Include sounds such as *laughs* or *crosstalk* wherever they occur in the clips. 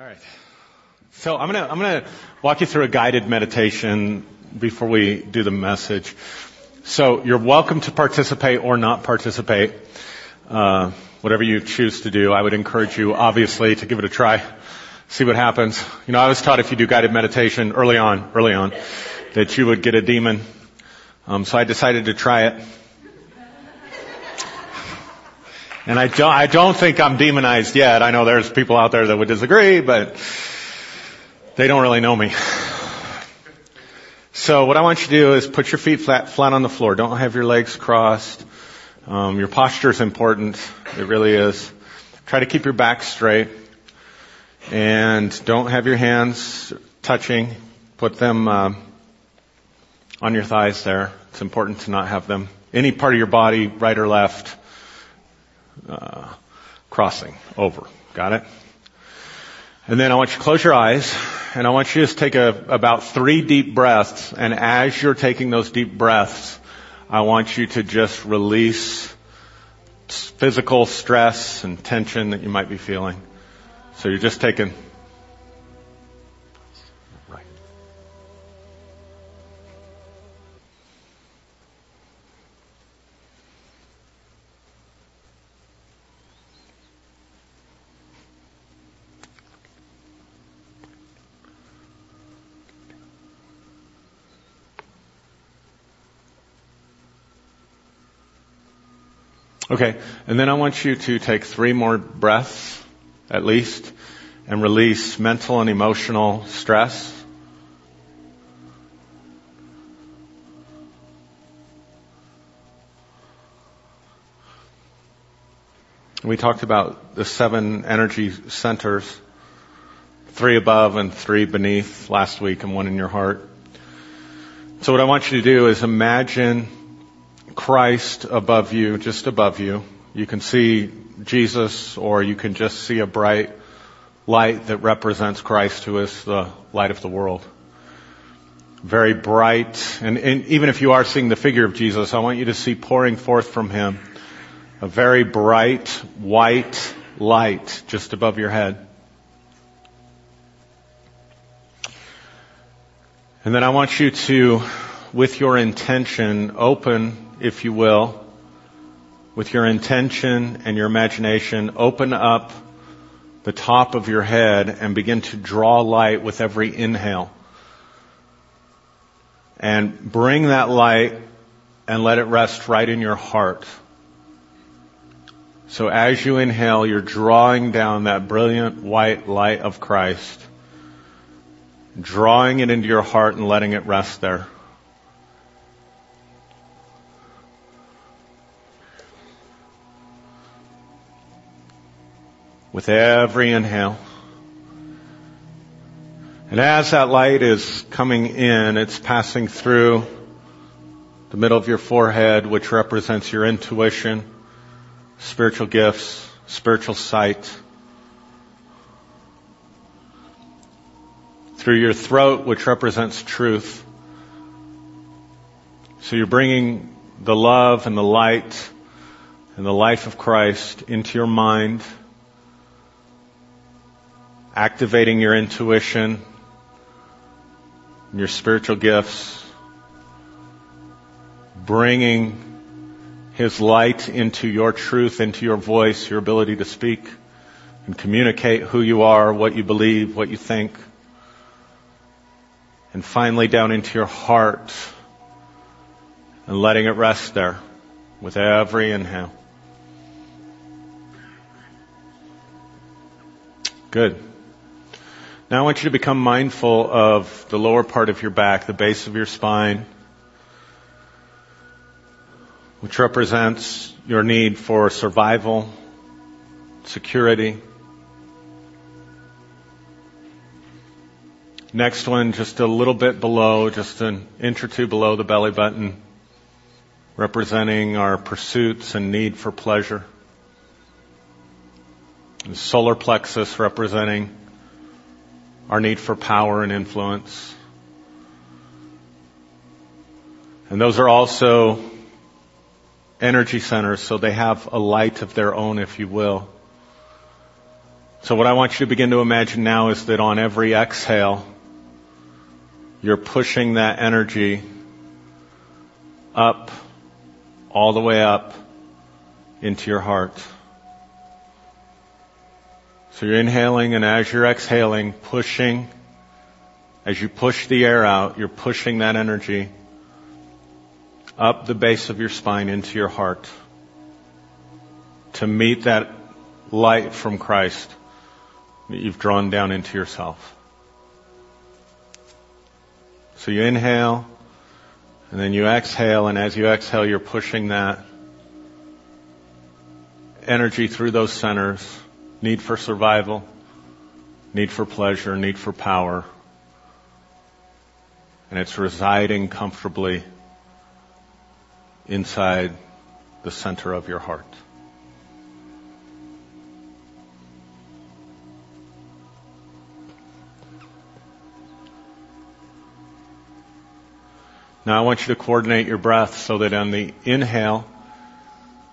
All right. So I'm gonna I'm gonna walk you through a guided meditation before we do the message. So you're welcome to participate or not participate, uh, whatever you choose to do. I would encourage you, obviously, to give it a try, see what happens. You know, I was taught if you do guided meditation early on, early on, that you would get a demon. Um, so I decided to try it. And I don't, I don't think I'm demonized yet. I know there's people out there that would disagree, but they don't really know me. So what I want you to do is put your feet flat, flat on the floor. Don't have your legs crossed. Um, your posture is important. It really is. Try to keep your back straight. And don't have your hands touching. Put them uh, on your thighs there. It's important to not have them. Any part of your body, right or left, uh, crossing over. Got it? And then I want you to close your eyes and I want you to just take a, about three deep breaths and as you're taking those deep breaths, I want you to just release physical stress and tension that you might be feeling. So you're just taking Okay, and then I want you to take three more breaths, at least, and release mental and emotional stress. We talked about the seven energy centers, three above and three beneath last week and one in your heart. So what I want you to do is imagine Christ above you, just above you. You can see Jesus or you can just see a bright light that represents Christ who is the light of the world. Very bright, and, and, even if you are seeing the figure of Jesus, I want you to see pouring forth from Him a very bright white light just above your head. And then I want you to, with your intention, open if you will, with your intention and your imagination, open up the top of your head and begin to draw light with every inhale. And bring that light and let it rest right in your heart. So as you inhale, you're drawing down that brilliant white light of Christ, drawing it into your heart and letting it rest there. With every inhale. And as that light is coming in, it's passing through the middle of your forehead, which represents your intuition, spiritual gifts, spiritual sight. Through your throat, which represents truth. So you're bringing the love and the light and the life of Christ into your mind activating your intuition, your spiritual gifts, bringing His light into your truth, into your voice, your ability to speak and communicate who you are, what you believe, what you think. And finally down into your heart and letting it rest there with every inhale. Good. Now I want you to become mindful of the lower part of your back, the base of your spine, which represents your need for survival, security. Next one, just a little bit below, just an inch or two below the belly button, representing our pursuits and need for pleasure. The solar plexus representing our need for power and influence. And those are also energy centers, so they have a light of their own, if you will. So what I want you to begin to imagine now is that on every exhale, you're pushing that energy up, all the way up into your heart. So you're inhaling and as you're exhaling, pushing, as you push the air out, you're pushing that energy up the base of your spine into your heart to meet that light from Christ that you've drawn down into yourself. So you inhale, and then you exhale, and as you exhale, you're pushing that energy through those centers. Need for survival, need for pleasure, need for power. And it's residing comfortably inside the center of your heart. Now I want you to coordinate your breath so that on the inhale,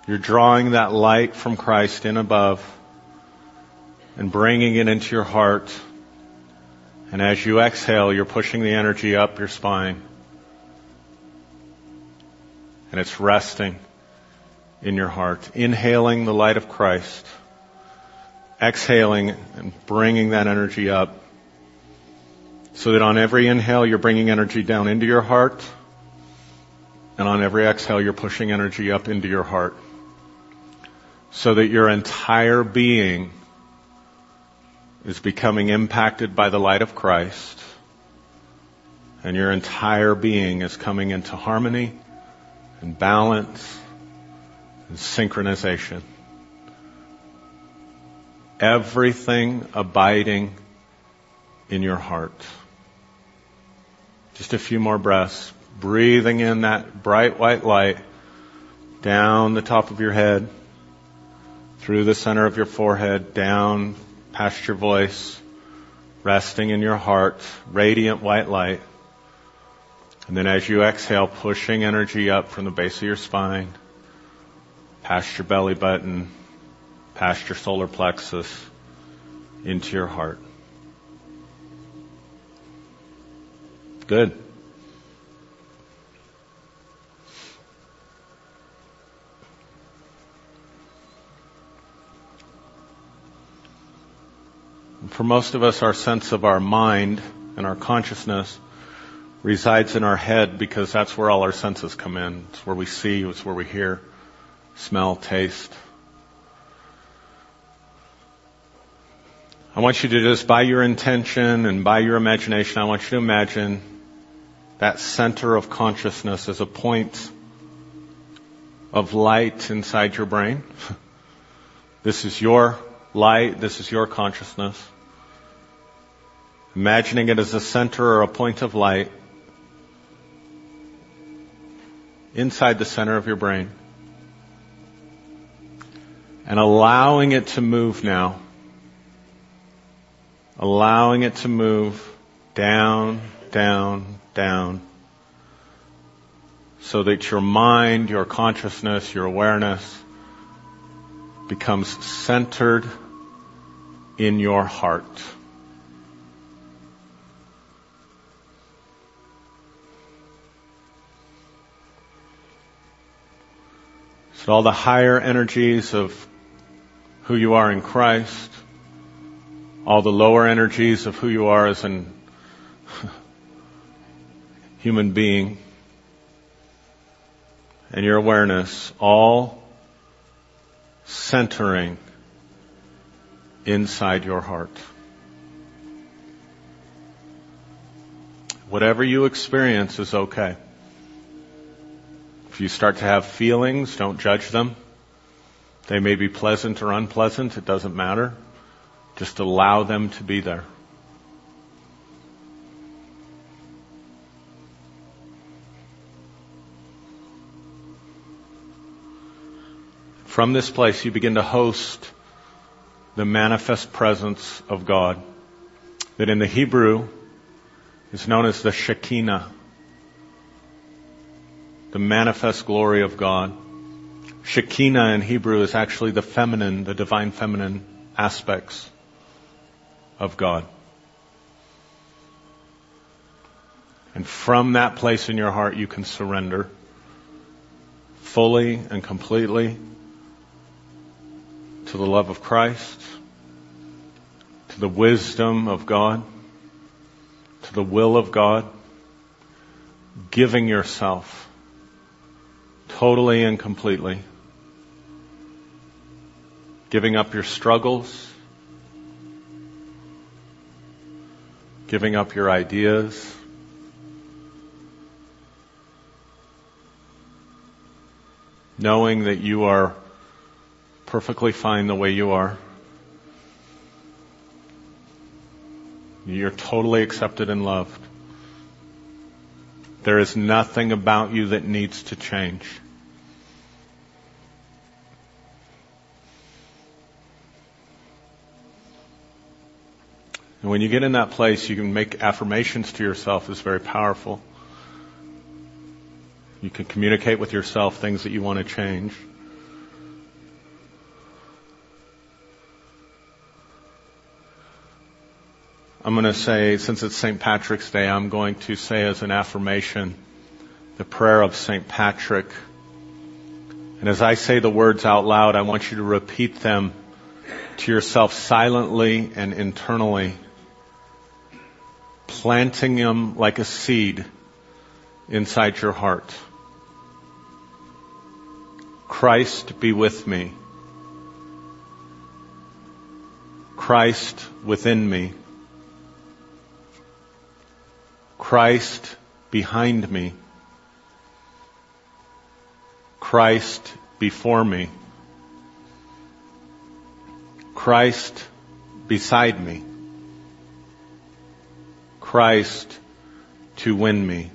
you're drawing that light from Christ in above and bringing it into your heart. And as you exhale, you're pushing the energy up your spine. And it's resting in your heart. Inhaling the light of Christ. Exhaling and bringing that energy up. So that on every inhale, you're bringing energy down into your heart. And on every exhale, you're pushing energy up into your heart. So that your entire being is becoming impacted by the light of Christ. And your entire being is coming into harmony and balance and synchronization. Everything abiding in your heart. Just a few more breaths breathing in that bright white light down the top of your head, through the center of your forehead, down past your voice, resting in your heart, radiant white light. And then as you exhale, pushing energy up from the base of your spine, past your belly button, past your solar plexus, into your heart. Good. For most of us, our sense of our mind and our consciousness resides in our head because that's where all our senses come in. It's where we see, it's where we hear, smell, taste. I want you to just, by your intention and by your imagination, I want you to imagine that center of consciousness as a point of light inside your brain. *laughs* this is your light, this is your consciousness imagining it as a center or a point of light inside the center of your brain and allowing it to move now. Allowing it to move down, down, down so that your mind, your consciousness, your awareness becomes centered in your heart. So all the higher energies of who you are in Christ, all the lower energies of who you are as an *laughs* human being, and your awareness, all centering inside your heart. Whatever you experience is okay. If you start to have feelings, don't judge them. They may be pleasant or unpleasant, it doesn't matter. Just allow them to be there. From this place, you begin to host the manifest presence of God that in the Hebrew is known as the Shekinah the manifest glory of God. Shekinah in Hebrew is actually the feminine, the divine feminine aspects of God. And from that place in your heart, you can surrender fully and completely to the love of Christ, to the wisdom of God, to the will of God, giving yourself totally and completely, giving up your struggles, giving up your ideas, knowing that you are perfectly fine the way you are. You're totally accepted and loved. There is nothing about you that needs to change. And when you get in that place, you can make affirmations to yourself is very powerful. You can communicate with yourself things that you want to change. I'm going to say, since it's St. Patrick's Day, I'm going to say as an affirmation the prayer of St. Patrick. And as I say the words out loud, I want you to repeat them to yourself silently and internally, planting them like a seed inside your heart. Christ be with me. Christ within me. Christ behind me. Christ before me. Christ beside me. Christ to win me.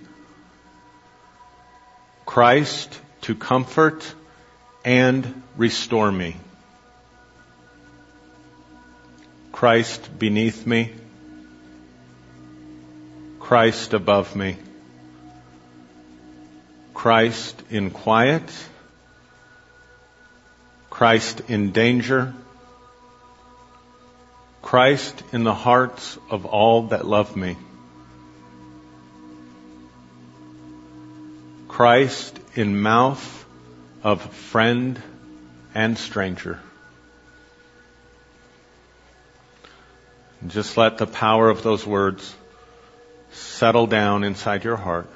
Christ to comfort and restore me. Christ beneath me. Christ above me. Christ in quiet. Christ in danger. Christ in the hearts of all that love me. Christ in mouth of friend and stranger. Just let the power of those words settle down inside your heart.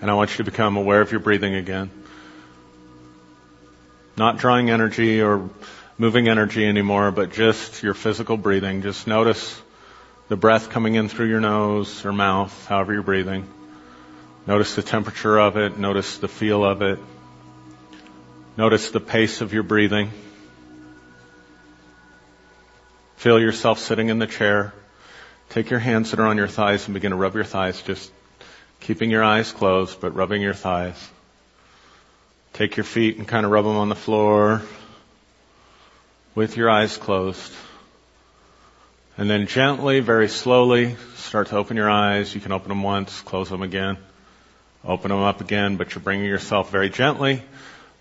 And I want you to become aware of your breathing again. Not drawing energy or moving energy anymore, but just your physical breathing. Just notice the breath coming in through your nose or mouth, however you're breathing. Notice the temperature of it. Notice the feel of it. Notice the pace of your breathing. Feel yourself sitting in the chair. Take your hands that are on your thighs and begin to rub your thighs, just keeping your eyes closed, but rubbing your thighs. Take your feet and kind of rub them on the floor with your eyes closed. And then gently, very slowly, start to open your eyes. You can open them once, close them again, open them up again, but you're bringing yourself very gently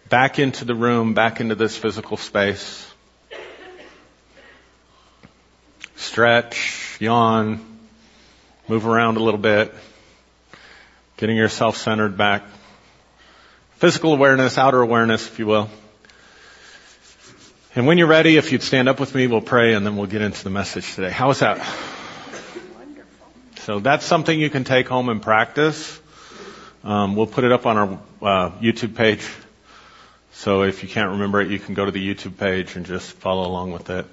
back into the room, back into this physical space. Stretch, yawn, move around a little bit, getting yourself centered back. Physical awareness, outer awareness, if you will. And when you're ready, if you'd stand up with me, we'll pray and then we'll get into the message today. How is that? Wonderful. So that's something you can take home and practice. Um, we'll put it up on our uh, YouTube page. So if you can't remember it, you can go to the YouTube page and just follow along with it.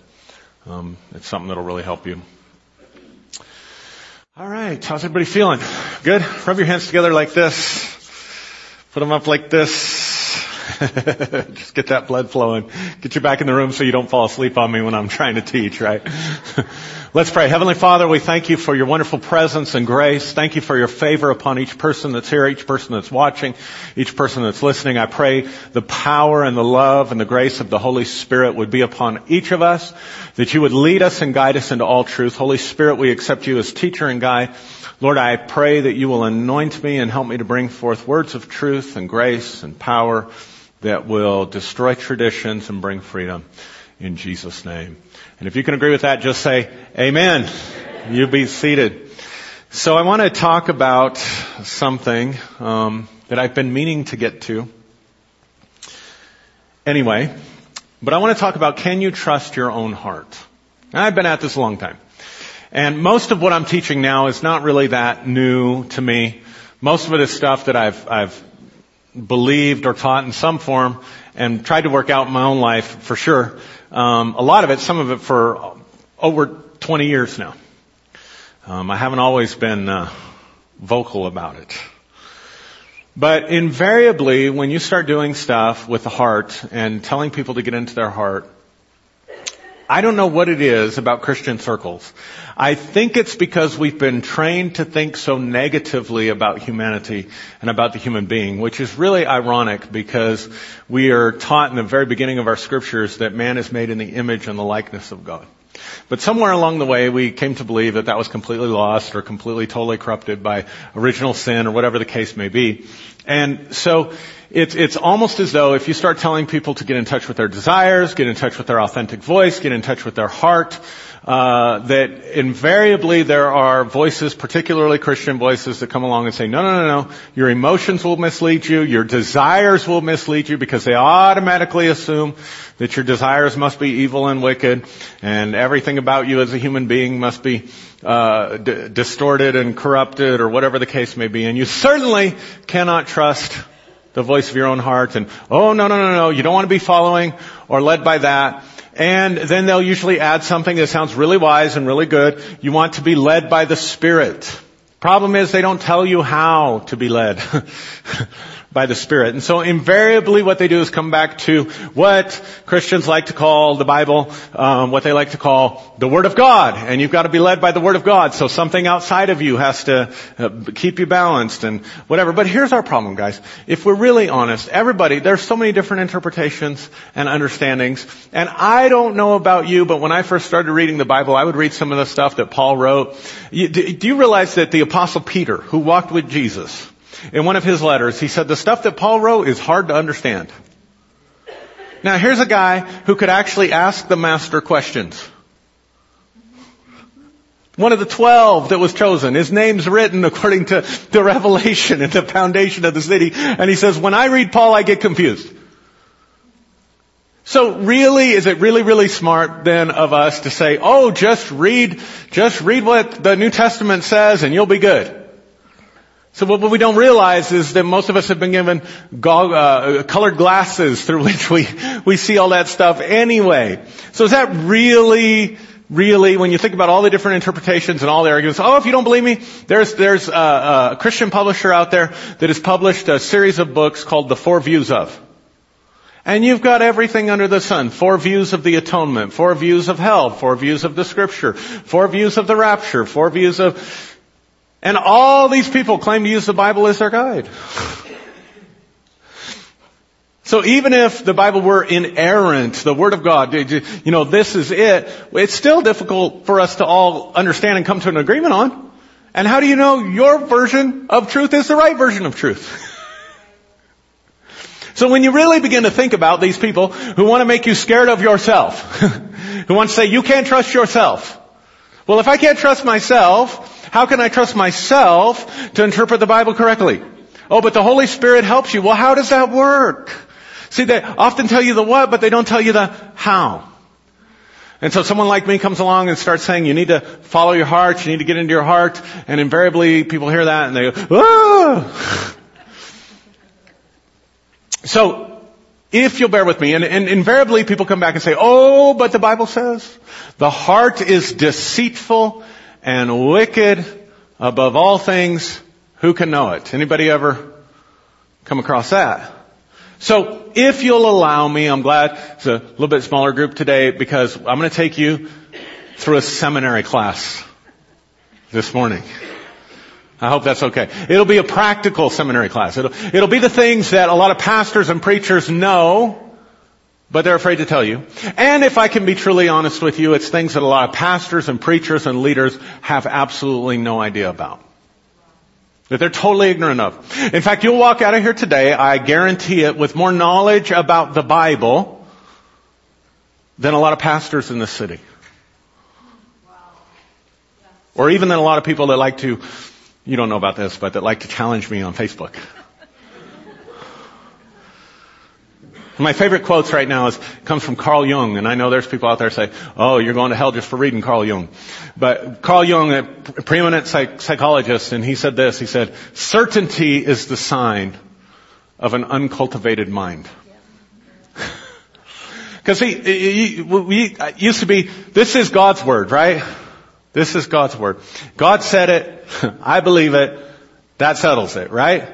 Um, it's something that'll really help you. All right, how's everybody feeling? Good. Rub your hands together like this. Put them up like this. *laughs* Just get that blood flowing. Get you back in the room so you don't fall asleep on me when I'm trying to teach, right? *laughs* Let's pray. Heavenly Father, we thank you for your wonderful presence and grace. Thank you for your favor upon each person that's here, each person that's watching, each person that's listening. I pray the power and the love and the grace of the Holy Spirit would be upon each of us, that you would lead us and guide us into all truth. Holy Spirit, we accept you as teacher and guide. Lord, I pray that you will anoint me and help me to bring forth words of truth and grace and power that will destroy traditions and bring freedom in Jesus' name. And if you can agree with that, just say, Amen. You be seated. So I want to talk about something um, that I've been meaning to get to. Anyway, but I want to talk about can you trust your own heart? I've been at this a long time. And most of what I'm teaching now is not really that new to me. Most of it is stuff that I've, I've believed or taught in some form and tried to work out in my own life for sure. Um, a lot of it, some of it for over 20 years now. Um, I haven't always been uh, vocal about it. But invariably, when you start doing stuff with the heart and telling people to get into their heart, I don't know what it is about Christian circles. I think it's because we've been trained to think so negatively about humanity and about the human being, which is really ironic because we are taught in the very beginning of our scriptures that man is made in the image and the likeness of God. But somewhere along the way, we came to believe that that was completely lost or completely totally corrupted by original sin or whatever the case may be. And so it's, it's almost as though if you start telling people to get in touch with their desires, get in touch with their authentic voice, get in touch with their heart, uh, that invariably there are voices, particularly Christian voices, that come along and say, no, no, no, no, your emotions will mislead you, your desires will mislead you because they automatically assume that your desires must be evil and wicked, and everything about you as a human being must be uh, d- distorted and corrupted, or whatever the case may be. And you certainly cannot trust the voice of your own heart. And oh no, no, no, no, you don't want to be following or led by that. And then they'll usually add something that sounds really wise and really good. You want to be led by the Spirit. Problem is they don't tell you how to be led. *laughs* by the Spirit. And so invariably what they do is come back to what Christians like to call the Bible, um, what they like to call the Word of God. And you've got to be led by the Word of God. So something outside of you has to uh, keep you balanced and whatever. But here's our problem, guys. If we're really honest, everybody, there's so many different interpretations and understandings. And I don't know about you, but when I first started reading the Bible, I would read some of the stuff that Paul wrote. do you realize that the Apostle Peter, who walked with Jesus, in one of his letters, he said the stuff that Paul wrote is hard to understand. Now here's a guy who could actually ask the master questions. One of the twelve that was chosen. His name's written according to the revelation and the foundation of the city. And he says, when I read Paul, I get confused. So really, is it really, really smart then of us to say, oh, just read, just read what the New Testament says and you'll be good? So what we don't realize is that most of us have been given uh, colored glasses through *laughs* which we, we see all that stuff anyway. So is that really, really, when you think about all the different interpretations and all the arguments, oh, if you don't believe me, there's, there's a, a Christian publisher out there that has published a series of books called The Four Views of. And you've got everything under the sun. Four views of the atonement, four views of hell, four views of the scripture, four views of the rapture, four views of and all these people claim to use the Bible as their guide. So even if the Bible were inerrant, the Word of God, you know, this is it, it's still difficult for us to all understand and come to an agreement on. And how do you know your version of truth is the right version of truth? *laughs* so when you really begin to think about these people who want to make you scared of yourself, *laughs* who want to say you can't trust yourself, well, if I can't trust myself, how can I trust myself to interpret the Bible correctly? Oh, but the Holy Spirit helps you. Well, how does that work? See, they often tell you the what, but they don't tell you the how. And so someone like me comes along and starts saying, you need to follow your heart, you need to get into your heart, and invariably people hear that and they go, ah! *laughs* So, if you'll bear with me, and, and invariably people come back and say, oh, but the Bible says, the heart is deceitful and wicked above all things, who can know it? Anybody ever come across that? So if you'll allow me, I'm glad it's a little bit smaller group today because I'm going to take you through a seminary class this morning. I hope that's okay. It'll be a practical seminary class. It'll, it'll be the things that a lot of pastors and preachers know but they're afraid to tell you. And if I can be truly honest with you, it's things that a lot of pastors and preachers and leaders have absolutely no idea about. that they're totally ignorant of. In fact, you'll walk out of here today, I guarantee it, with more knowledge about the Bible than a lot of pastors in this city. Or even than a lot of people that like to, you don't know about this, but that like to challenge me on Facebook. My favorite quotes right now is comes from Carl Jung, and I know there's people out there say, "Oh, you're going to hell just for reading Carl Jung." But Carl Jung, a preeminent psych- psychologist, and he said this. He said, "Certainty is the sign of an uncultivated mind." *laughs* Because he, we uh, used to be, this is God's word, right? This is God's word. God said it. *laughs* I believe it. That settles it, right?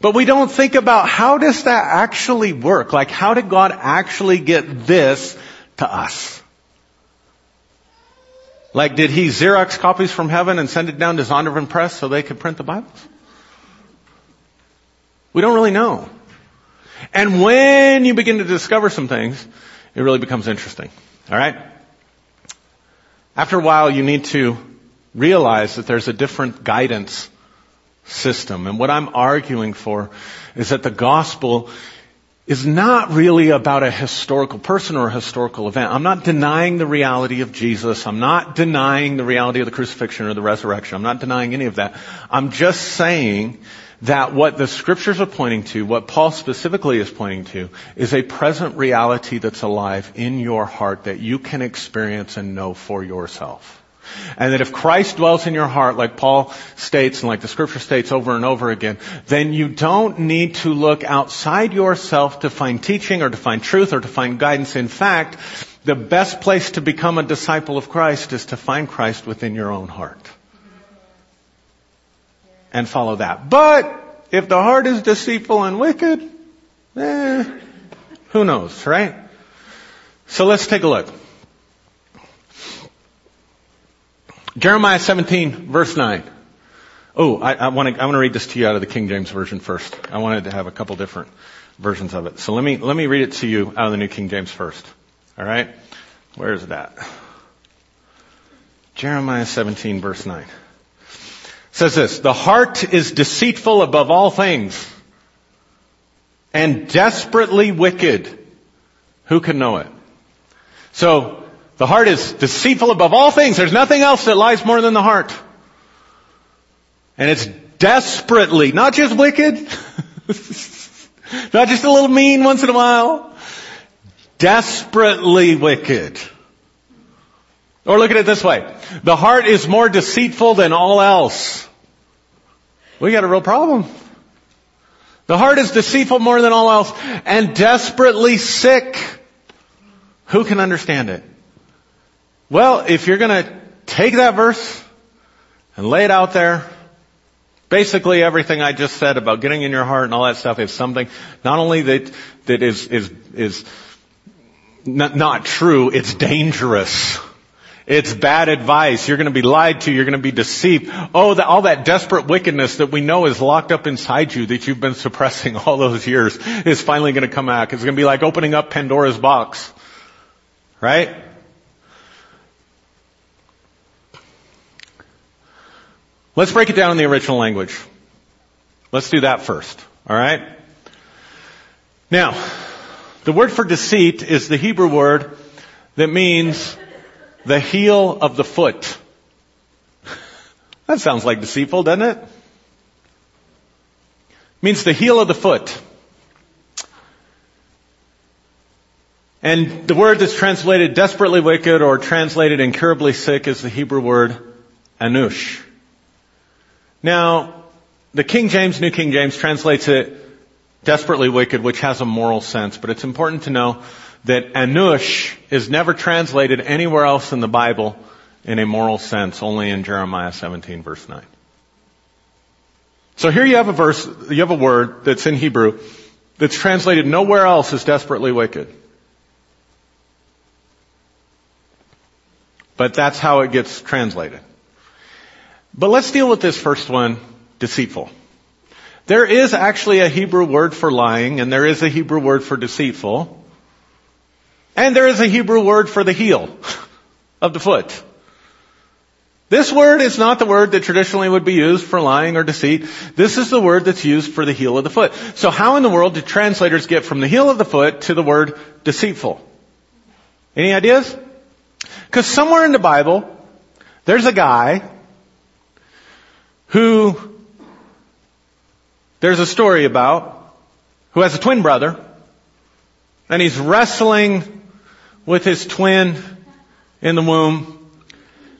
But we don't think about how does that actually work? Like how did God actually get this to us? Like did he Xerox copies from heaven and send it down to Zondervan Press so they could print the Bibles? We don't really know. And when you begin to discover some things, it really becomes interesting. Alright? After a while you need to realize that there's a different guidance system. And what I'm arguing for is that the gospel is not really about a historical person or a historical event. I'm not denying the reality of Jesus. I'm not denying the reality of the crucifixion or the resurrection. I'm not denying any of that. I'm just saying that what the scriptures are pointing to, what Paul specifically is pointing to, is a present reality that's alive in your heart that you can experience and know for yourself. And that if Christ dwells in your heart, like Paul states and like the scripture states over and over again, then you don't need to look outside yourself to find teaching or to find truth or to find guidance. In fact, the best place to become a disciple of Christ is to find Christ within your own heart. And follow that. But, if the heart is deceitful and wicked, eh, who knows, right? So let's take a look. Jeremiah 17, verse 9. Oh, I, want to I want to read this to you out of the King James version first. I wanted to have a couple different versions of it. So let me let me read it to you out of the New King James first. All right, where is that? Jeremiah 17, verse 9 says this: The heart is deceitful above all things, and desperately wicked. Who can know it? So the heart is deceitful above all things. There's nothing else that lies more than the heart. And it's desperately, not just wicked, *laughs* not just a little mean once in a while, desperately wicked. Or look at it this way. The heart is more deceitful than all else. We got a real problem. The heart is deceitful more than all else and desperately sick. Who can understand it? Well, if you're to take that verse and lay it out there, basically everything I just said about getting in your heart and all that stuff is something not only that that is is is not, not true, it's dangerous. It's bad advice. You're going to be lied to. You're going to be deceived. Oh, the, all that desperate wickedness that we know is locked up inside you that you've been suppressing *laughs* all those years is finally going to come out. It's going to be like opening up Pandora's box. Right? Let's break it down in the original language. Let's do that first. Alright? Now, the word for deceit is the Hebrew word that means the heel of the foot. that sounds like deceitful, doesn't it? Means the heel of the foot. And the word that's translated desperately wicked or translated incurably sick is the Hebrew word anush. Now, the King James, New King James translates it desperately wicked, which has a moral sense, but it's important to know that anush is never translated anywhere else in the Bible in a moral sense, only in Jeremiah 17 verse 9. So here you have a verse, you have a word that's in Hebrew that's translated nowhere else as desperately wicked. But that's how it gets translated. But let's deal with this first one, deceitful. There is actually a Hebrew word for lying, and there is a Hebrew word for deceitful. And there is a Hebrew word for the heel of the foot. This word is not the word that traditionally would be used for lying or deceit. This is the word that's used for the heel of the foot. So how in the world did translators get from the heel of the foot to the word deceitful? Any ideas? Because somewhere in the Bible, there's a guy who there's a story about who has a twin brother and he's wrestling with his twin in the womb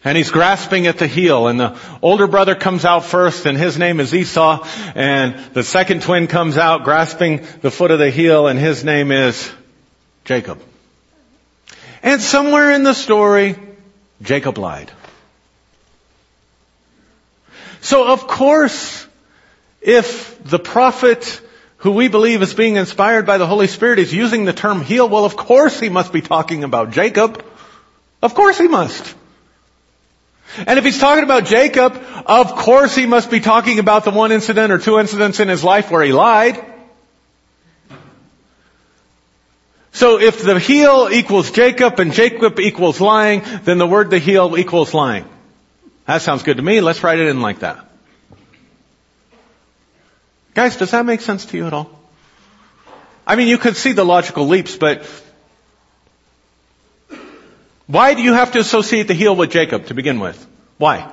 and he's grasping at the heel and the older brother comes out first and his name is Esau and the second twin comes out grasping the foot of the heel and his name is Jacob. And somewhere in the story, Jacob lied. So of course, if the prophet who we believe is being inspired by the Holy Spirit is using the term heel, well of course he must be talking about Jacob. Of course he must. And if he's talking about Jacob, of course he must be talking about the one incident or two incidents in his life where he lied. So if the heel equals Jacob and Jacob equals lying, then the word the heel equals lying. That sounds good to me. Let's write it in like that. Guys, does that make sense to you at all? I mean, you could see the logical leaps, but why do you have to associate the heel with Jacob to begin with? Why?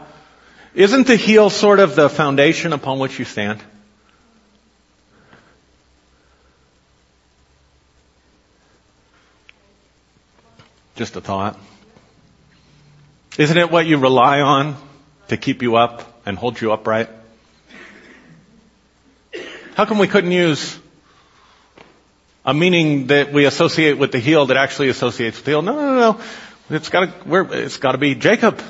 Isn't the heel sort of the foundation upon which you stand? Just a thought. Isn't it what you rely on to keep you up and hold you upright? How come we couldn't use a meaning that we associate with the heel that actually associates with the heel? No, no, no, no. It's gotta, it's gotta be Jacob.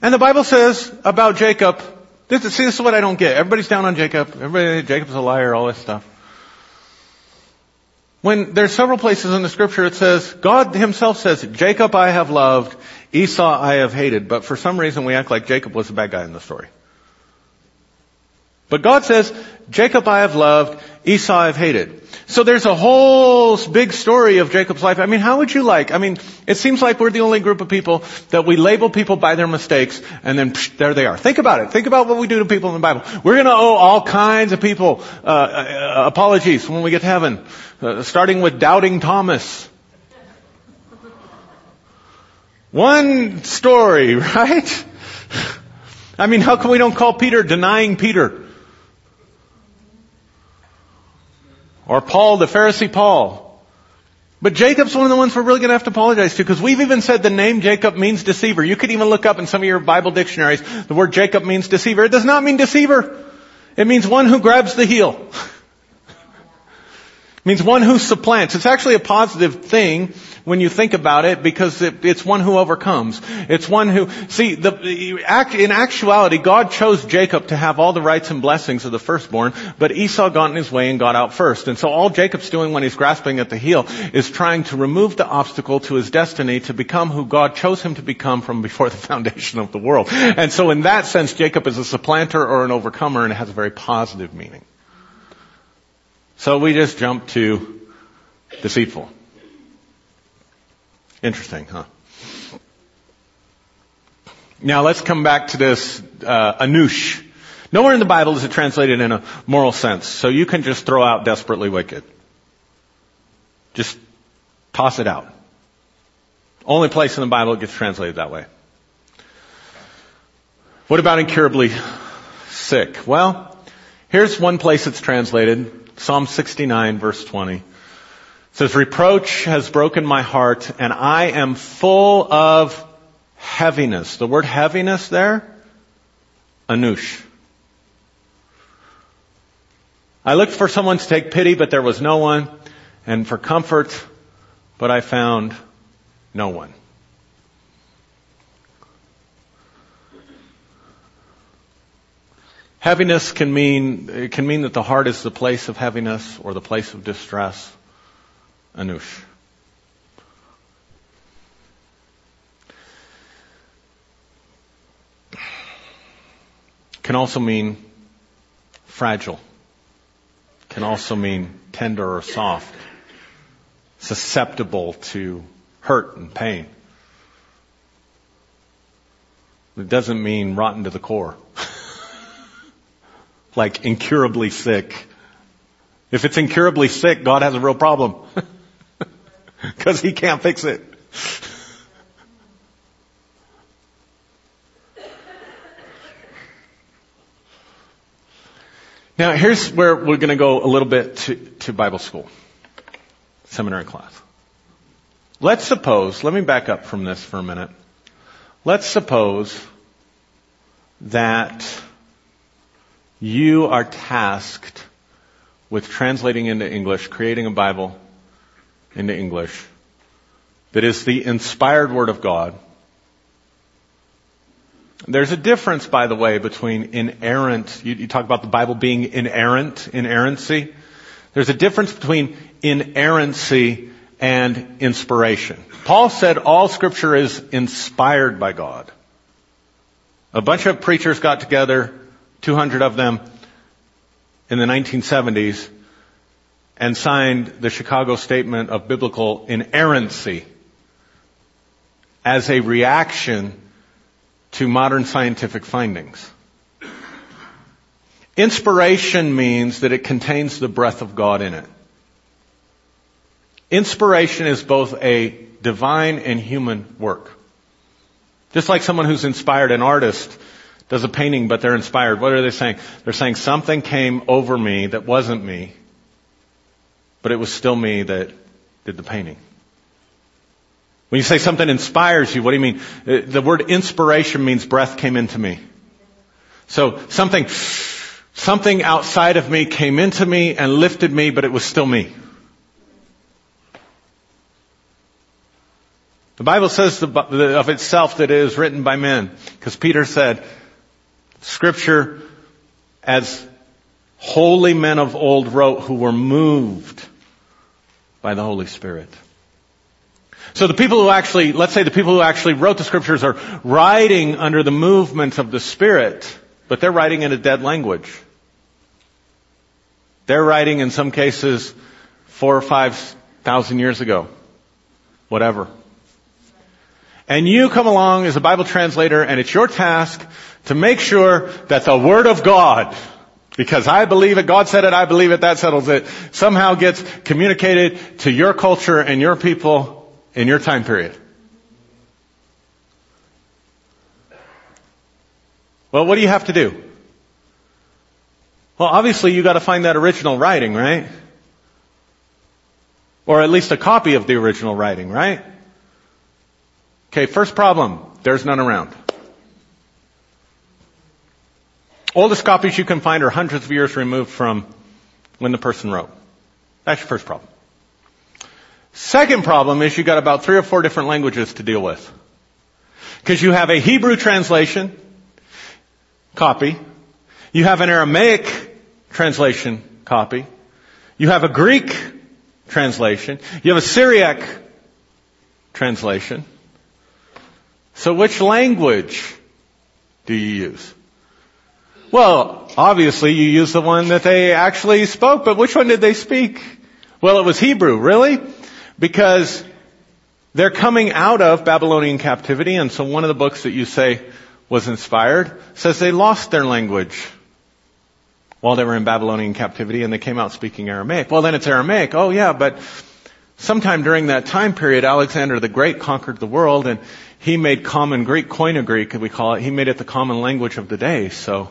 And the Bible says about Jacob, this, see, this is what I don't get. Everybody's down on Jacob. Everybody, Jacob's a liar, all this stuff. When there's several places in the scripture it says, God himself says, Jacob I have loved, Esau I have hated, but for some reason we act like Jacob was the bad guy in the story. But God says, Jacob I have loved, Esau I have hated. So there's a whole big story of Jacob's life. I mean, how would you like? I mean, it seems like we're the only group of people that we label people by their mistakes and then psh, there they are. Think about it. Think about what we do to people in the Bible. We're gonna owe all kinds of people, uh, uh, apologies when we get to heaven. Uh, starting with doubting Thomas. One story, *laughs* right? I mean, how come we don't call Peter denying Peter? Or Paul, the Pharisee Paul. But Jacob's one of the ones we're really going to have to apologize to because we've even said the name Jacob means deceiver. You could even look up in some of your Bible dictionaries the word Jacob means deceiver. It does not mean deceiver. It means one who grabs the heel. *laughs* means one who supplants. It's actually a positive thing when you think about it because it, it's one who overcomes. It's one who, see, the, in actuality, God chose Jacob to have all the rights and blessings of the firstborn, but Esau got in his way and got out first. And so all Jacob's doing when he's grasping at the heel is trying to remove the obstacle to his destiny to become who God chose him to become from before the *laughs* foundation of the world. And so in that sense, Jacob is a supplanter or an overcomer and it has a very positive meaning. So we just jump to deceitful. Interesting, huh? Now let's come back to this uh, anush. Nowhere in the Bible is it translated in a moral sense, so you can just throw out desperately wicked. Just toss it out. Only place in the Bible it gets translated that way. What about incurably sick? Well, here's one place it's translated. Psalm 69 verse 20 says, reproach has broken my heart and I am full of heaviness. The word heaviness there, anush. I looked for someone to take pity, but there was no one, and for comfort, but I found no one. Heaviness can mean, it can mean that the heart is the place of heaviness or the place of distress. Anush. Can also mean fragile. Can also mean tender or soft. Susceptible to hurt and pain. It doesn't mean rotten to the core. *laughs* like incurably sick. If it's incurably sick, God has a real problem. *laughs* Because He can't fix it. Now here's where we're going to go a little bit to, to Bible school, seminary class. Let's suppose, let me back up from this for a minute. Let's suppose that you are tasked with translating into English, creating a Bible into English that is the inspired Word of God. There's a difference, by the way, between inerrant, you, you talk about the Bible being inerrant, inerrancy. There's a difference between inerrancy and inspiration. Paul said all scripture is inspired by God. A bunch of preachers got together, 200 of them, in the 1970s, and signed the Chicago Statement of Biblical Inerrancy as a reaction to modern scientific findings. Inspiration means that it contains the breath of God in it. Inspiration is both a divine and human work. Just like someone who's inspired, an artist does a painting, but they're inspired. What are they saying? They're saying something came over me that wasn't me, but it was still me that did the painting. When you say something inspires you, what do you mean? Uh, the word inspiration means breath came into me. So something, something outside of me came into me and lifted me, but it was still me. The Bible says of itself that it is written by men, because Peter said, Scripture as holy men of old wrote who were moved by the Holy Spirit. So the people who actually, let's say the people who actually wrote the scriptures are writing under the movement of the Spirit, but they're writing in a dead language. They're writing in some cases four or five thousand years ago. Whatever. And you come along as a Bible translator and it's your task to make sure that the Word of God, because I believe it, God said it, I believe it, that settles it, somehow gets communicated to your culture and your people in your time period. Well, what do you have to do? Well, obviously you gotta find that original writing, right? Or at least a copy of the original writing, right? Okay, first problem. There's none around. Oldest copies you can find are hundreds of years removed from when the person wrote. That's your first problem. Second problem is you got about three or four different languages to deal with. Because you have a Hebrew translation copy. You have an Aramaic translation copy. You have a Greek translation. You have a Syriac translation. So which language do you use? Well, obviously you use the one that they actually spoke, but which one did they speak? Well, it was Hebrew, really? Because they're coming out of Babylonian captivity, and so one of the books that you say was inspired says they lost their language while they were in Babylonian captivity and they came out speaking Aramaic. Well, then it's Aramaic. Oh yeah, but sometime during that time period, Alexander the Great conquered the world and he made common Greek, Koine Greek, we call it, he made it the common language of the day. So,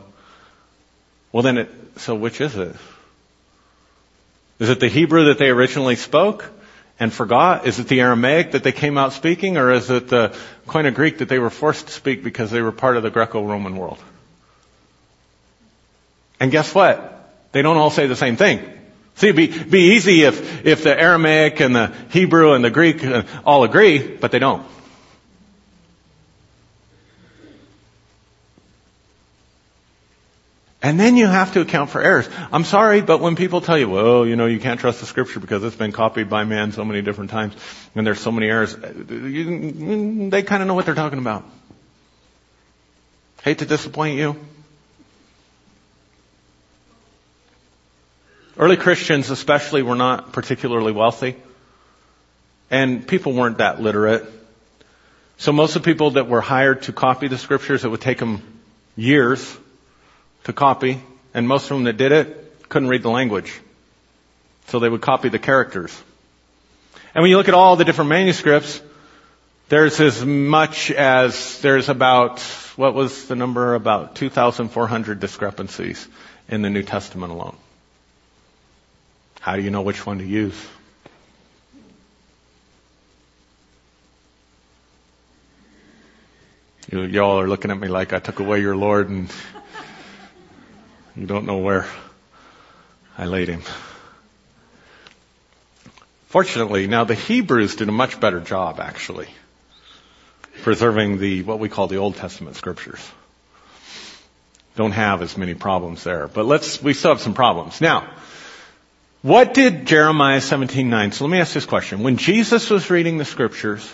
well then it, so which is it? Is it the Hebrew that they originally spoke and forgot? Is it the Aramaic that they came out speaking or is it the Koine Greek that they were forced to speak because they were part of the Greco-Roman world? And guess what? They don't all say the same thing. See, it'd be, be easy if, if the Aramaic and the Hebrew and the Greek uh, all agree, but they don't. And then you have to account for errors. I'm sorry, but when people tell you, well, you know, you can't trust the scripture because it's been copied by man so many different times and there's so many errors, you, they kind of know what they're talking about. Hate to disappoint you. Early Christians especially were not particularly wealthy and people weren't that literate. So most of the people that were hired to copy the scriptures, it would take them years to copy, and most of them that did it couldn't read the language. So they would copy the characters. And when you look at all the different manuscripts, there's as much as, there's about, what was the number? About 2,400 discrepancies in the New Testament alone. How do you know which one to use? You, y'all are looking at me like I took away your Lord and you don't know where I laid him. Fortunately, now the Hebrews did a much better job actually preserving the, what we call the Old Testament scriptures. Don't have as many problems there, but let's, we still have some problems. Now, what did Jeremiah 17:9? So let me ask this question. When Jesus was reading the scriptures,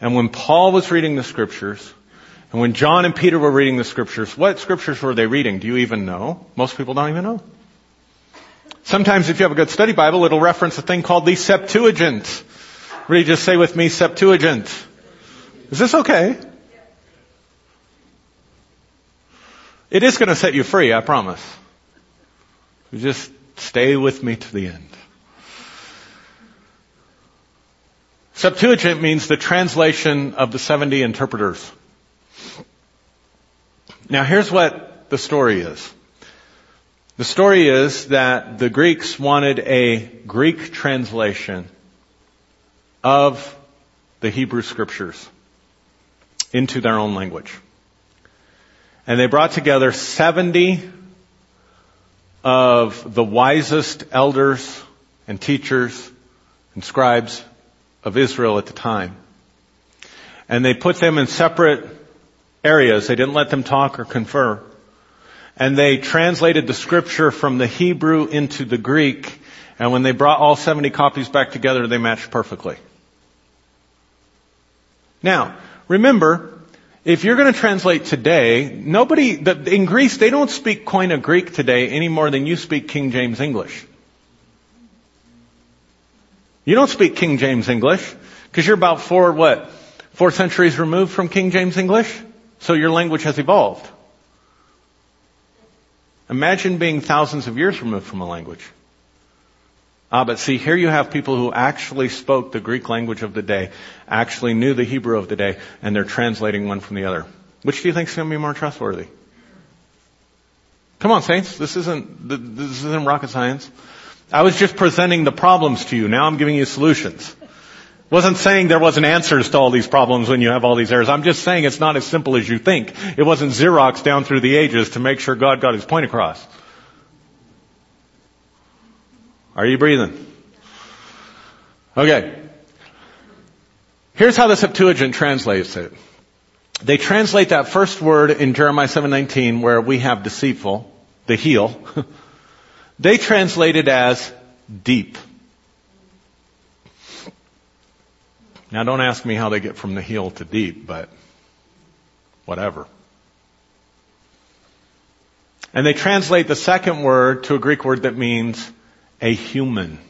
and when Paul was reading the scriptures, and when John and Peter were reading the scriptures, what scriptures were they reading? Do you even know? Most people don't even know. Sometimes if you have a good study Bible, it'll reference a thing called the Septuagint. You just say with me, Septuagint? Is this okay? It is going to set you free, I promise. Just stay with me to the end. Septuagint means the translation of the 70 interpreters. Now here's what the story is. The story is that the Greeks wanted a Greek translation of the Hebrew scriptures into their own language. And they brought together 70 of the wisest elders and teachers and scribes of Israel at the time. And they put them in separate areas. They didn't let them talk or confer and they translated the scripture from the Hebrew into the Greek, and when they brought all 70 copies back together, they matched perfectly. Now, remember, if you're going to translate today, nobody, the, in Greece, they don't speak Koine Greek today any more than you speak King James English. You don't speak King James English, because you're about four, what, four centuries removed from King James English? So your language has evolved. Imagine being thousands of years removed from a language. Ah, but see, here you have people who actually spoke the Greek language of the day, actually knew the Hebrew of the day, and they're translating one from the other. Which do you think is going to be more trustworthy? Come on, saints. This isn't, this isn't rocket science. I was just presenting the problems to you. Now I'm giving you solutions. Wasn't saying there wasn't answers to all these problems when you have all these errors. I'm just saying it's not as simple as you think. It wasn't Xerox down through the ages to make sure God got his point across. Are you breathing? Okay. Here's how the Septuagint translates it. They translate that first word in Jeremiah 7:19 where we have deceitful, the heel. *laughs* they translate it as deep. Now don't ask me how they get from the heel to deep, but whatever. And they translate the second word to a Greek word that means a human.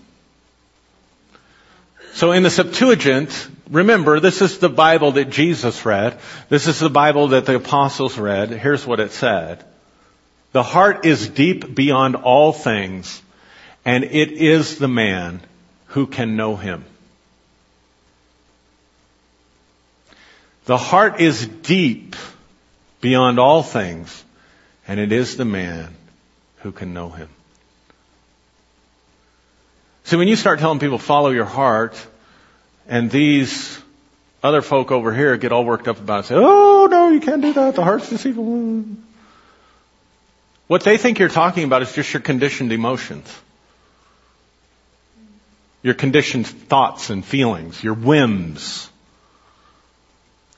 So in the Septuagint, remember, this is the Bible that Jesus read. This is the Bible that the apostles read. Here's what it said. The heart is deep beyond all things, and it is the man who can know him. The heart is deep beyond all things, and it is the man who can know him. See, when you start telling people follow your heart, and these other folk over here get all worked up about it, say, oh no, you can't do that, the heart's deceitful. What they think you're talking about is just your conditioned emotions. Your conditioned thoughts and feelings, your whims.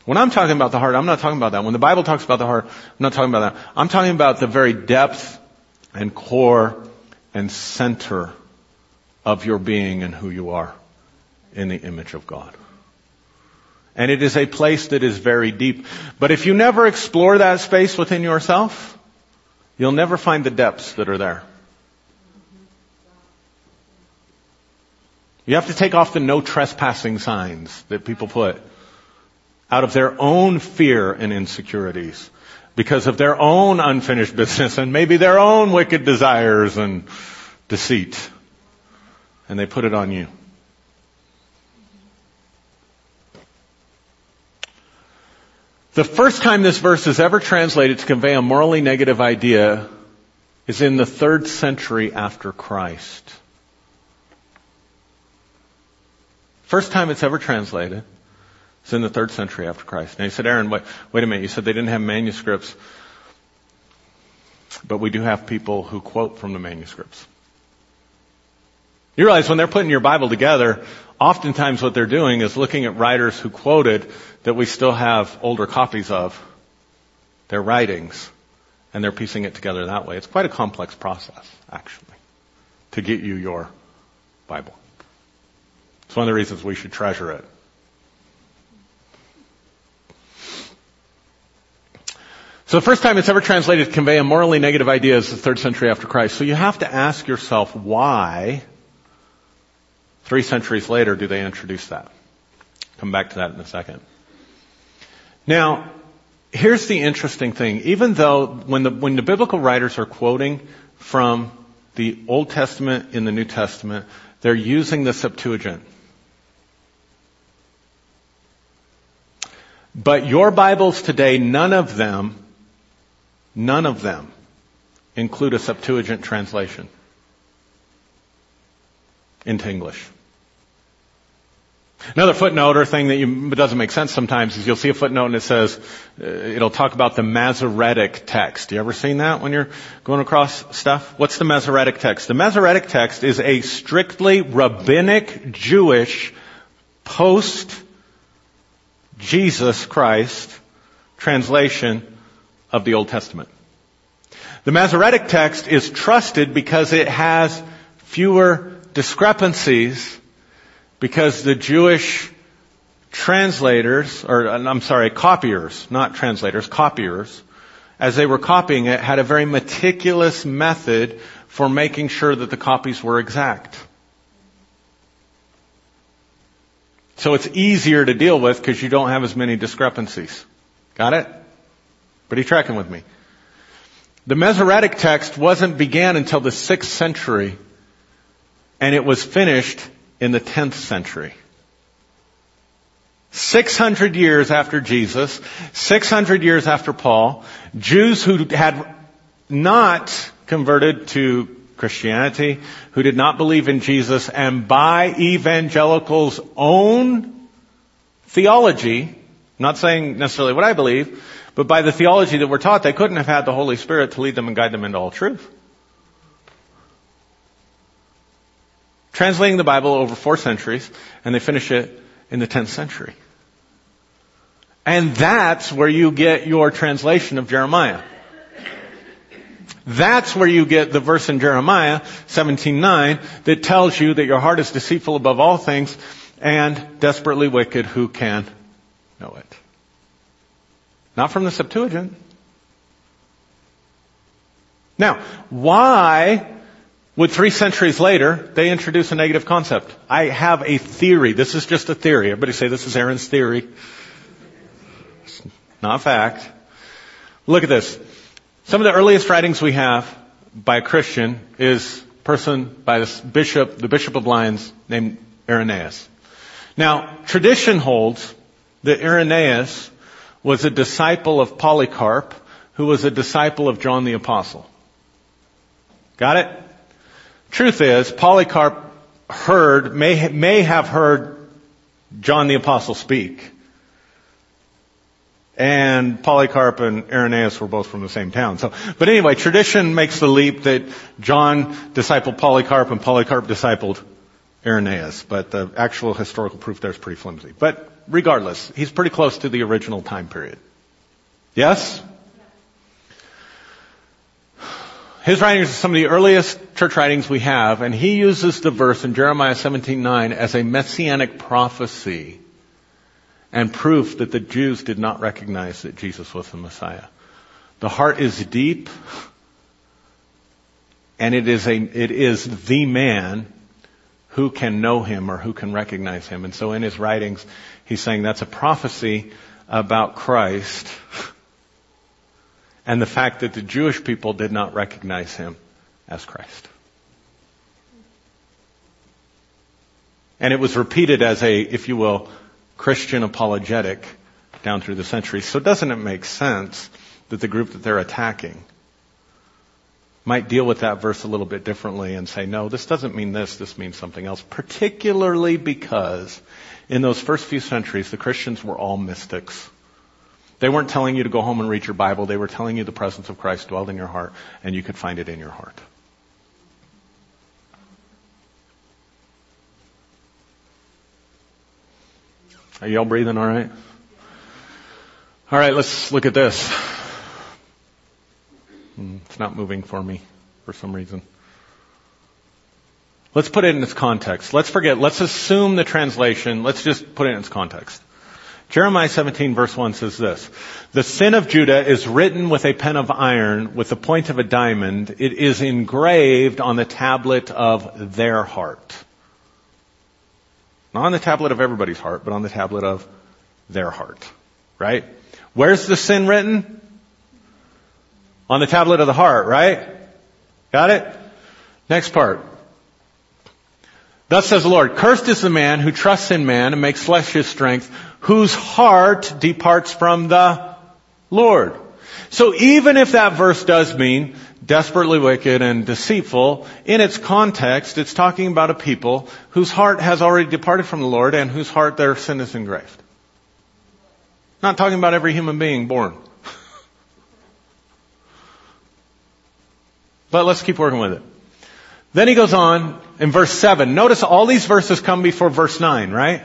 When I'm talking about the heart, I'm not talking about that. When the Bible talks about the heart, I'm not talking about that. I'm talking about the very depth and core and center of your being and who you are in the image of God. And it is a place that is very deep. But if you never explore that space within yourself, you'll never find the depths that are there. You have to take off the no trespassing signs that people put out of their own fear and insecurities, because of their own unfinished business and maybe their own wicked desires and deceit. And they put it on you. The first time this verse is ever translated to convey a morally negative idea is in the third century after Christ. First time it's ever translated is in the third century after Christ. Now you said, Aaron, wait, wait a minute. You said they didn't have manuscripts, but we do have people who quote from the manuscripts. You realize when they're putting your Bible together, oftentimes what they're doing is looking at writers who quoted that we still have older copies of their writings, and they're piecing it together that way. It's quite a complex process, actually, to get you your Bible. It's one of the reasons we should treasure it. The first time it's ever translated to convey a morally negative idea is the third century after Christ. So you have to ask yourself why three centuries later do they introduce that? Come back to that in a second. Now, here's the interesting thing. Even though when the, when the biblical writers are quoting from the Old Testament in the New Testament, they're using the Septuagint. But your Bibles today, none of them, none of them include a Septuagint translation into English. Another footnote or thing that you, doesn't make sense sometimes is you'll see a footnote and it says, uh, it'll talk about the Masoretic text. You ever seen that when you're going across stuff? What's the Masoretic text? The Masoretic text is a strictly rabbinic Jewish post Jesus Christ translation of the Old Testament. The Masoretic text is trusted because it has fewer discrepancies because the Jewish translators, or uh, I'm sorry, copiers, not translators, copiers, as they were copying it, had a very meticulous method for making sure that the copies were exact. So it's easier to deal with because you don't have as many discrepancies. Got it? But are tracking with me? The Masoretic text wasn't began until the 6th century and it was finished in the 10th century. 600 years after Jesus, 600 years after Paul, Jews who had not converted to Christianity, who did not believe in Jesus, and by evangelicals' own theology, I'm not saying necessarily what I believe, but by the theology that we're taught, they couldn't have had the Holy Spirit to lead them and guide them into all truth. translating the Bible over four centuries, and they finish it in the 10th century. And that's where you get your translation of Jeremiah. That's where you get the verse in Jeremiah 17:9 that tells you that your heart is deceitful above all things and desperately wicked. Who can know it? Not from the Septuagint. Now, why would three centuries later, they introduce a negative concept. I have a theory. This is just a theory. Everybody say this is Aaron's theory. It's not fact. Look at this. Some of the earliest writings we have by a Christian is a person by this bishop, the bishop of Lyons, named Irenaeus. Now, tradition holds that Irenaeus was a disciple of Polycarp, who was a disciple of John the Apostle. Got it? Truth is, Polycarp heard, may, may have heard John the Apostle speak. And Polycarp and Irenaeus were both from the same town. So, but anyway, tradition makes the leap that John discipled Polycarp and Polycarp discipled Irenaeus. But the actual historical proof there is pretty flimsy. But regardless, he's pretty close to the original time period. Yes? His writings are some of the earliest church writings we have, and he uses the verse in Jeremiah 17:9 as a messianic prophecy and proof that the Jews did not recognize that Jesus was the Messiah. The heart is deep, and it is a it is the man who can know him or who can recognize him. And so in his writings, he's saying that's a prophecy about Christ and the fact that the Jewish people did not recognize him as Christ. And it was repeated as a, if you will, Christian apologetic down through the centuries. So doesn't it make sense that the group that they're attacking might deal with that verse a little bit differently and say, no, this doesn't mean this, this means something else, particularly because in those first few centuries, the Christians were all mystics. They weren't telling you to go home and read your Bible. They were telling you the presence of Christ dwelled in your heart and you could find it in your heart. Are y'all breathing all right? All right, let's look at this. Hmm, it's not moving for me for some reason. Let's put it in its context. Let's forget, let's assume the translation. Let's just put it in its context. Jeremiah 17 verse 1 says this, The sin of Judah is written with a pen of iron, with the point of a diamond. It is engraved on the tablet of their heart. Not on the tablet of everybody's heart, but on the tablet of their heart. Right? Where's the sin written? On the tablet of the heart, right? Got it? Next part. Thus says the Lord, cursed is the man who trusts in man and makes flesh his strength, whose heart departs from the Lord. So even if that verse does mean desperately wicked and deceitful, in its context, it's talking about a people whose heart has already departed from the Lord and whose heart their sin is engraved. Not talking about every human being born. *laughs* but let's keep working with it. Then he goes on in verse 7. Notice all these verses come before verse 9, right?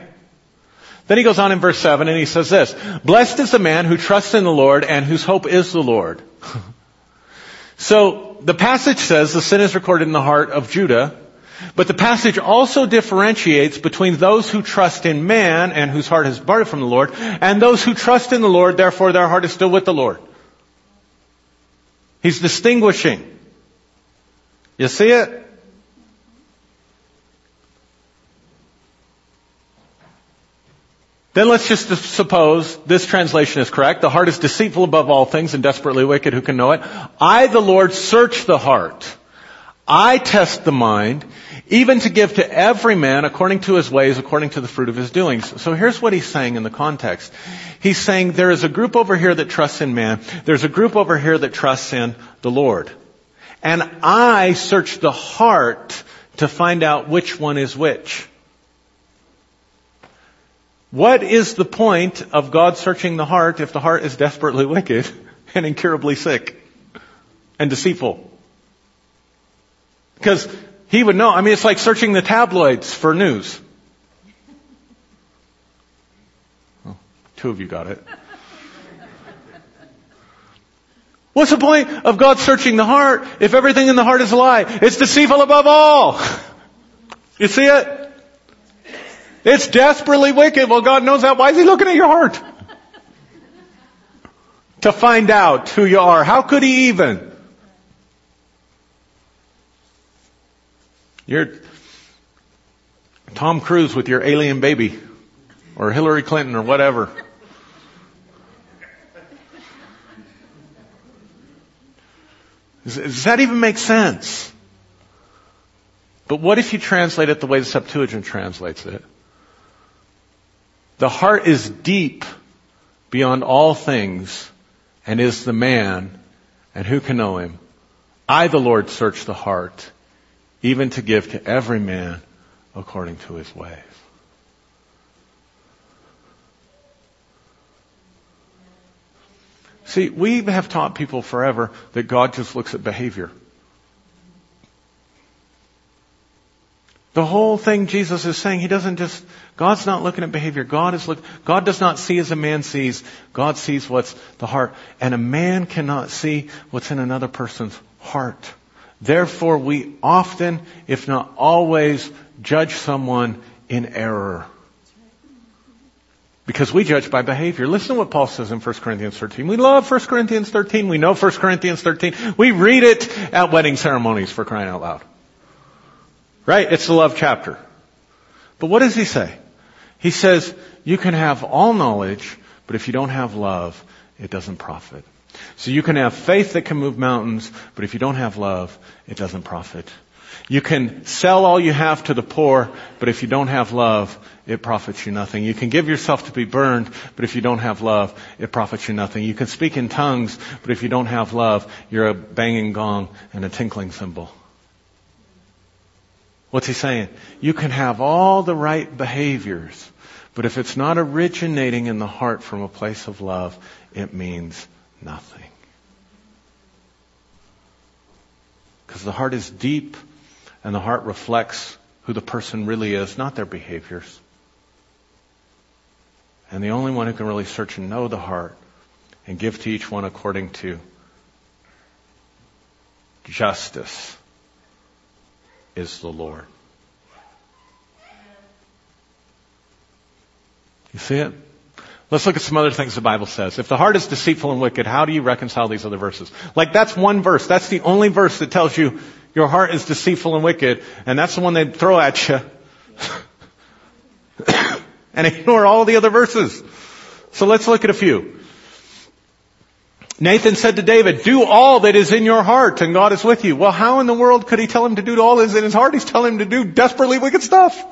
Then he goes on in verse 7 and he says this, Blessed is the man who trusts in the Lord and whose hope is the Lord. *laughs* so, the passage says the sin is recorded in the heart of Judah, but the passage also differentiates between those who trust in man and whose heart has departed from the Lord, and those who trust in the Lord, therefore their heart is still with the Lord. He's distinguishing. You see it? Then let's just suppose this translation is correct. The heart is deceitful above all things and desperately wicked. Who can know it? I, the Lord, search the heart. I test the mind, even to give to every man according to his ways, according to the fruit of his doings. So here's what he's saying in the context. He's saying there is a group over here that trusts in man. There's a group over here that trusts in the Lord. And I search the heart to find out which one is which. What is the point of God searching the heart if the heart is desperately wicked *laughs* and incurably sick and deceitful? Because he would know. I mean, it's like searching the tabloids for news. Oh, two of you got it. What's the point of God searching the heart if everything in the heart is a lie? It's deceitful above all. You see it? It's desperately wicked. Well, God knows that. Why is He looking at your heart? to find out who you are. How could He even? You're Tom Cruise with your alien baby. Or Hillary Clinton or whatever. Does that even make sense? But what if you translate it the way the Septuagint translates it? The heart is deep beyond all things and is the man, and who can know him? I, the Lord, search the heart, even to give to every man according to his ways. See, we have taught people forever that God just looks at behavior. The whole thing Jesus is saying, He doesn't just, God's not looking at behavior. God is look, God does not see as a man sees. God sees what's the heart. And a man cannot see what's in another person's heart. Therefore we often, if not always, judge someone in error. Because we judge by behavior. Listen to what Paul says in 1 Corinthians 13. We love 1 Corinthians 13. We know 1 Corinthians 13. We read it at wedding ceremonies for crying out loud. Right? It's the love chapter. But what does he say? He says, you can have all knowledge, but if you don't have love, it doesn't profit. So you can have faith that can move mountains, but if you don't have love, it doesn't profit. You can sell all you have to the poor, but if you don't have love, it profits you nothing. You can give yourself to be burned, but if you don't have love, it profits you nothing. You can speak in tongues, but if you don't have love, you're a banging gong and a tinkling cymbal. What's he saying? You can have all the right behaviors, but if it's not originating in the heart from a place of love, it means nothing. Because the heart is deep and the heart reflects who the person really is, not their behaviors. And the only one who can really search and know the heart and give to each one according to justice is the Lord. You see it? Let's look at some other things the Bible says. If the heart is deceitful and wicked, how do you reconcile these other verses? Like that's one verse. That's the only verse that tells you your heart is deceitful and wicked, and that's the one they throw at you. *laughs* and ignore all the other verses. So let's look at a few. Nathan said to David, do all that is in your heart and God is with you. Well, how in the world could he tell him to do all that is in his heart? He's telling him to do desperately wicked stuff.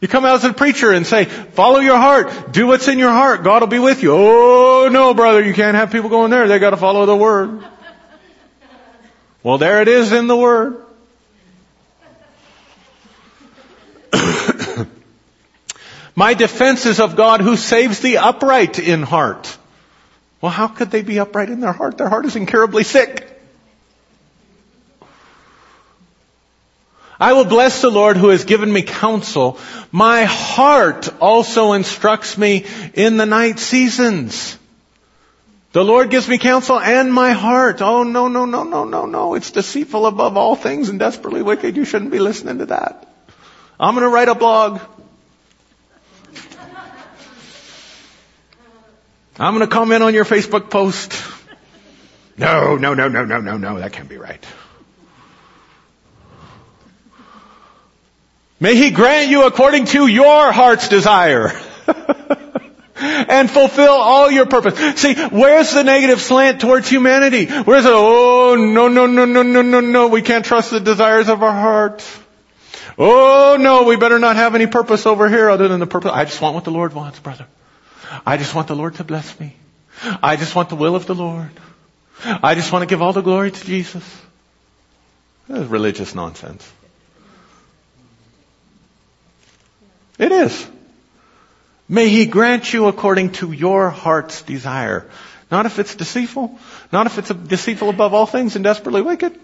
You come out as a preacher and say, follow your heart, do what's in your heart, God will be with you. Oh no, brother, you can't have people going there, they gotta follow the Word. Well, there it is in the Word. *coughs* My defense is of God who saves the upright in heart. Well, how could they be upright in their heart? Their heart is incurably sick. I will bless the Lord who has given me counsel. My heart also instructs me in the night seasons. The Lord gives me counsel and my heart. Oh no, no, no, no, no, no. It's deceitful above all things and desperately wicked. You shouldn't be listening to that. I'm gonna write a blog. I'm gonna comment on your Facebook post. No, no, no, no, no, no, no. That can't be right. May He grant you according to your heart's desire. and fulfill all your purpose. See, where's the negative slant towards humanity? Where's it? Oh, no, no, no, no, no, no, no. We can't trust the desires of our heart. Oh, no, we better not have any purpose over here other than the purpose. I just want what the Lord wants, brother. I just want the Lord to bless me. I just want the will of the Lord. I just want to give all the glory to Jesus. That's religious nonsense. It is. May He grant you according to your heart's desire. Not if it's deceitful. Not if it's deceitful above all things and desperately wicked.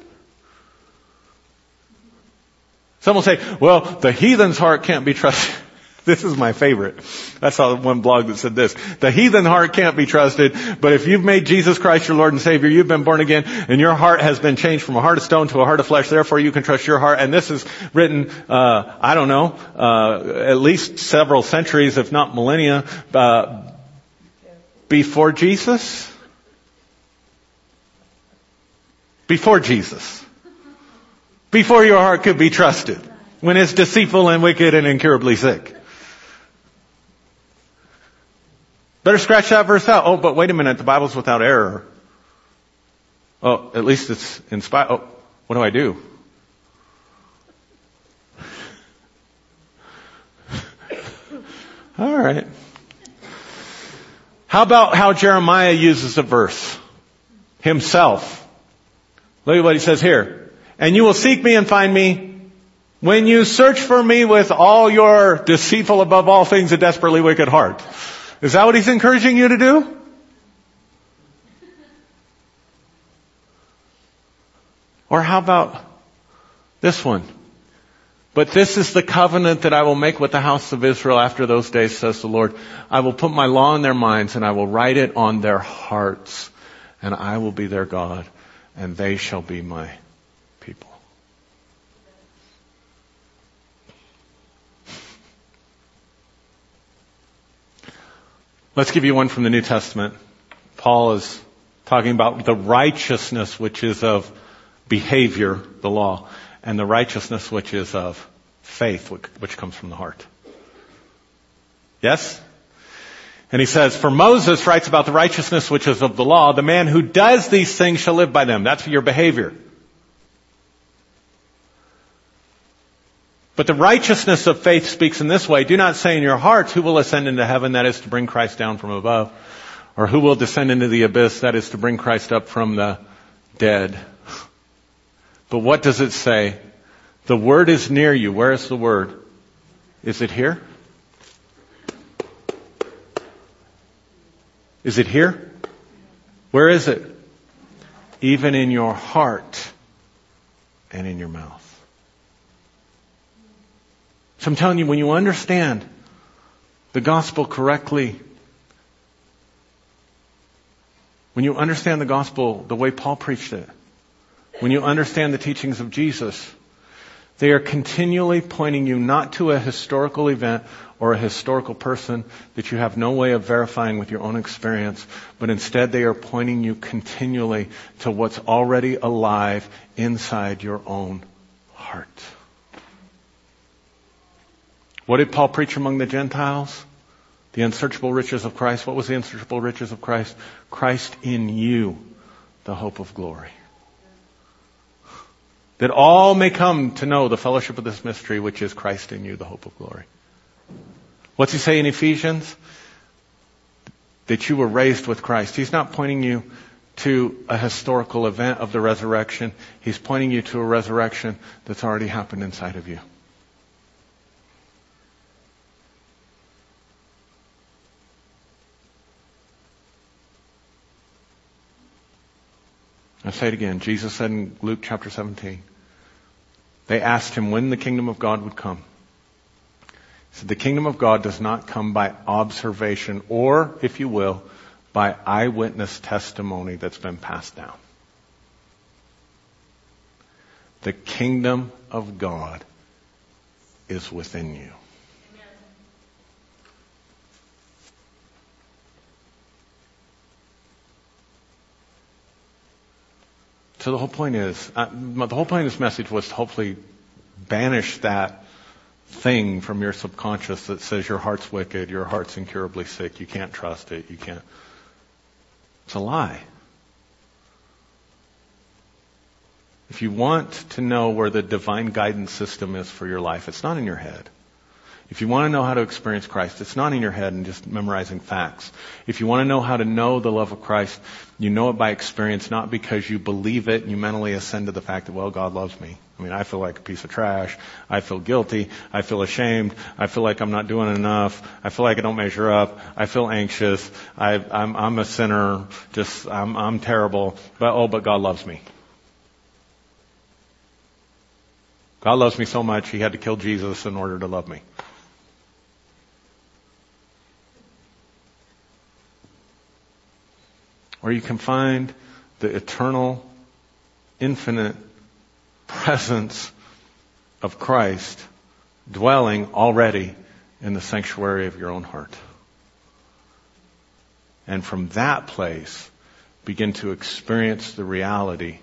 Some will say, well, the heathen's heart can't be trusted. *laughs* This is my favorite. I saw one blog that said this. The heathen heart can't be trusted, but if you've made Jesus Christ your Lord and Savior, you've been born again, and your heart has been changed from a heart of stone to a heart of flesh, therefore you can trust your heart. And this is written, uh, I don't know, uh, at least several centuries, if not millennia, uh, before Jesus? Before Jesus. Before your heart could be trusted. When it's deceitful and wicked and incurably sick. Better scratch that verse out. Oh, but wait a minute, the Bible's without error. Oh, at least it's inspired. Oh, what do I do? *laughs* All right. How about how Jeremiah uses the verse? Himself. Look at what he says here. And you will seek me and find me when you search for me with all your deceitful above all things a desperately wicked heart. Is that what he's encouraging you to do? Or how about this one? But this is the covenant that I will make with the house of Israel after those days, says the Lord. I will put my law in their minds and I will write it on their hearts and I will be their God and they shall be my people. Let's give you one from the New Testament. Paul is talking about the righteousness which is of behavior, the law, and the righteousness which is of faith, which, comes from the heart. Yes? And he says, for Moses writes about the righteousness which is of the law, the man who does these things shall live by them. That's your behavior. But the righteousness of faith speaks in this way. Do not say in your hearts, who will ascend into heaven, that is to bring Christ down from above, or who will descend into the abyss, that is to bring Christ up from the dead. But what does it say? The word is near you. Where is the word? Is it here? Is it here? Where is it? Even in your heart and in your mouth. So I'm telling you, when you understand the gospel correctly, when you understand the gospel the way Paul preached it, when you understand the teachings of Jesus, they are continually pointing you not to a historical event or a historical person that you have no way of verifying with your own experience, but instead they are pointing you continually to what's already alive inside your own heart. What did Paul preach among the Gentiles? The unsearchable riches of Christ. What was the unsearchable riches of Christ? Christ in you, the hope of glory that all may come to know the fellowship of this mystery, which is Christ in you, the hope of glory. What's he say in Ephesians? That you were raised with Christ. He's not pointing you to a historical event of the resurrection. He's pointing you to a resurrection that's already happened inside of you. I say it again. Jesus said in Luke chapter 17, they asked him when the kingdom of God would come. He said, the kingdom of God does not come by observation or, if you will, by eyewitness testimony that's been passed down. The kingdom of God is within you. So the whole point is, uh, the whole point of this message was to hopefully banish that thing from your subconscious that says your heart's wicked, your heart's incurably sick, you can't trust it, you can't. It's a lie. If you want to know where the divine guidance system is for your life, it's not in your head. If you want to know how to experience Christ, it's not in your head and just memorizing facts. If you want to know how to know the love of Christ, you know it by experience, not because you believe it and you mentally ascend to the fact that, well, God loves me. I mean, I feel like a piece of trash. I feel guilty. I feel ashamed. I feel like I'm not doing enough. I feel like I don't measure up. I feel anxious. I, I'm, I'm a sinner. Just, I'm, I'm terrible. But, oh, but God loves me. God loves me so much, He had to kill Jesus in order to love me. Or you can find the eternal, infinite presence of Christ dwelling already in the sanctuary of your own heart. And from that place, begin to experience the reality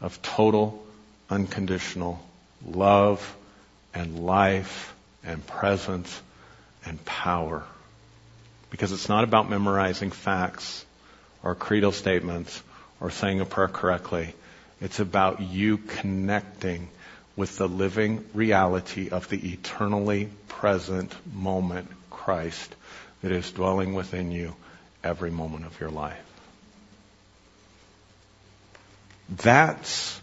of total, unconditional love and life and presence and power. Because it's not about memorizing facts or creedal statements or saying a prayer correctly. It's about you connecting with the living reality of the eternally present moment, Christ, that is dwelling within you every moment of your life. That's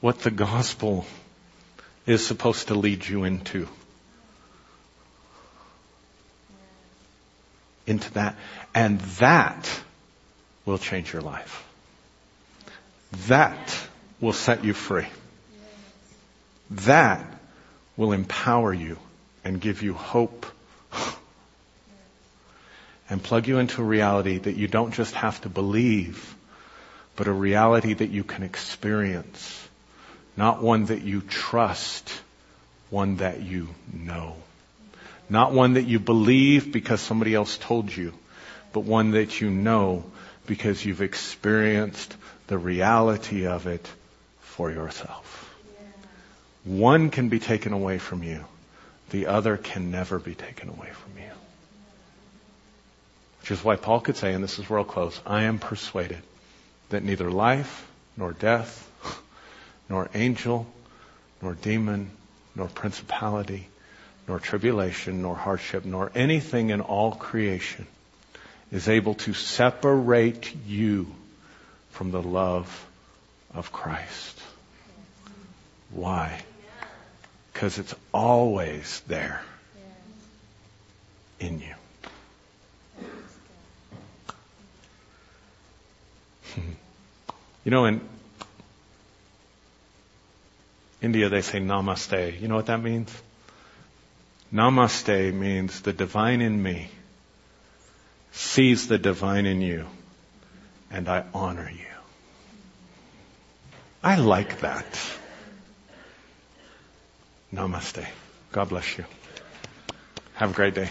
what the gospel is supposed to lead you into. Into that. And that will change your life. That will set you free. That will empower you and give you hope *laughs* and plug you into a reality that you don't just have to believe, but a reality that you can experience. Not one that you trust, one that you know. Not one that you believe because somebody else told you, but one that you know because you've experienced the reality of it for yourself. One can be taken away from you. The other can never be taken away from you. Which is why Paul could say, and this is where I'll close, I am persuaded that neither life, nor death, *laughs* nor angel, nor demon, nor principality, nor tribulation, nor hardship, nor anything in all creation is able to separate you from the love of Christ. Why? Because it's always there in you. Hmm. You know, in India they say namaste. You know what that means? Namaste means the divine in me sees the divine in you, and I honor you. I like that. Namaste. God bless you. Have a great day.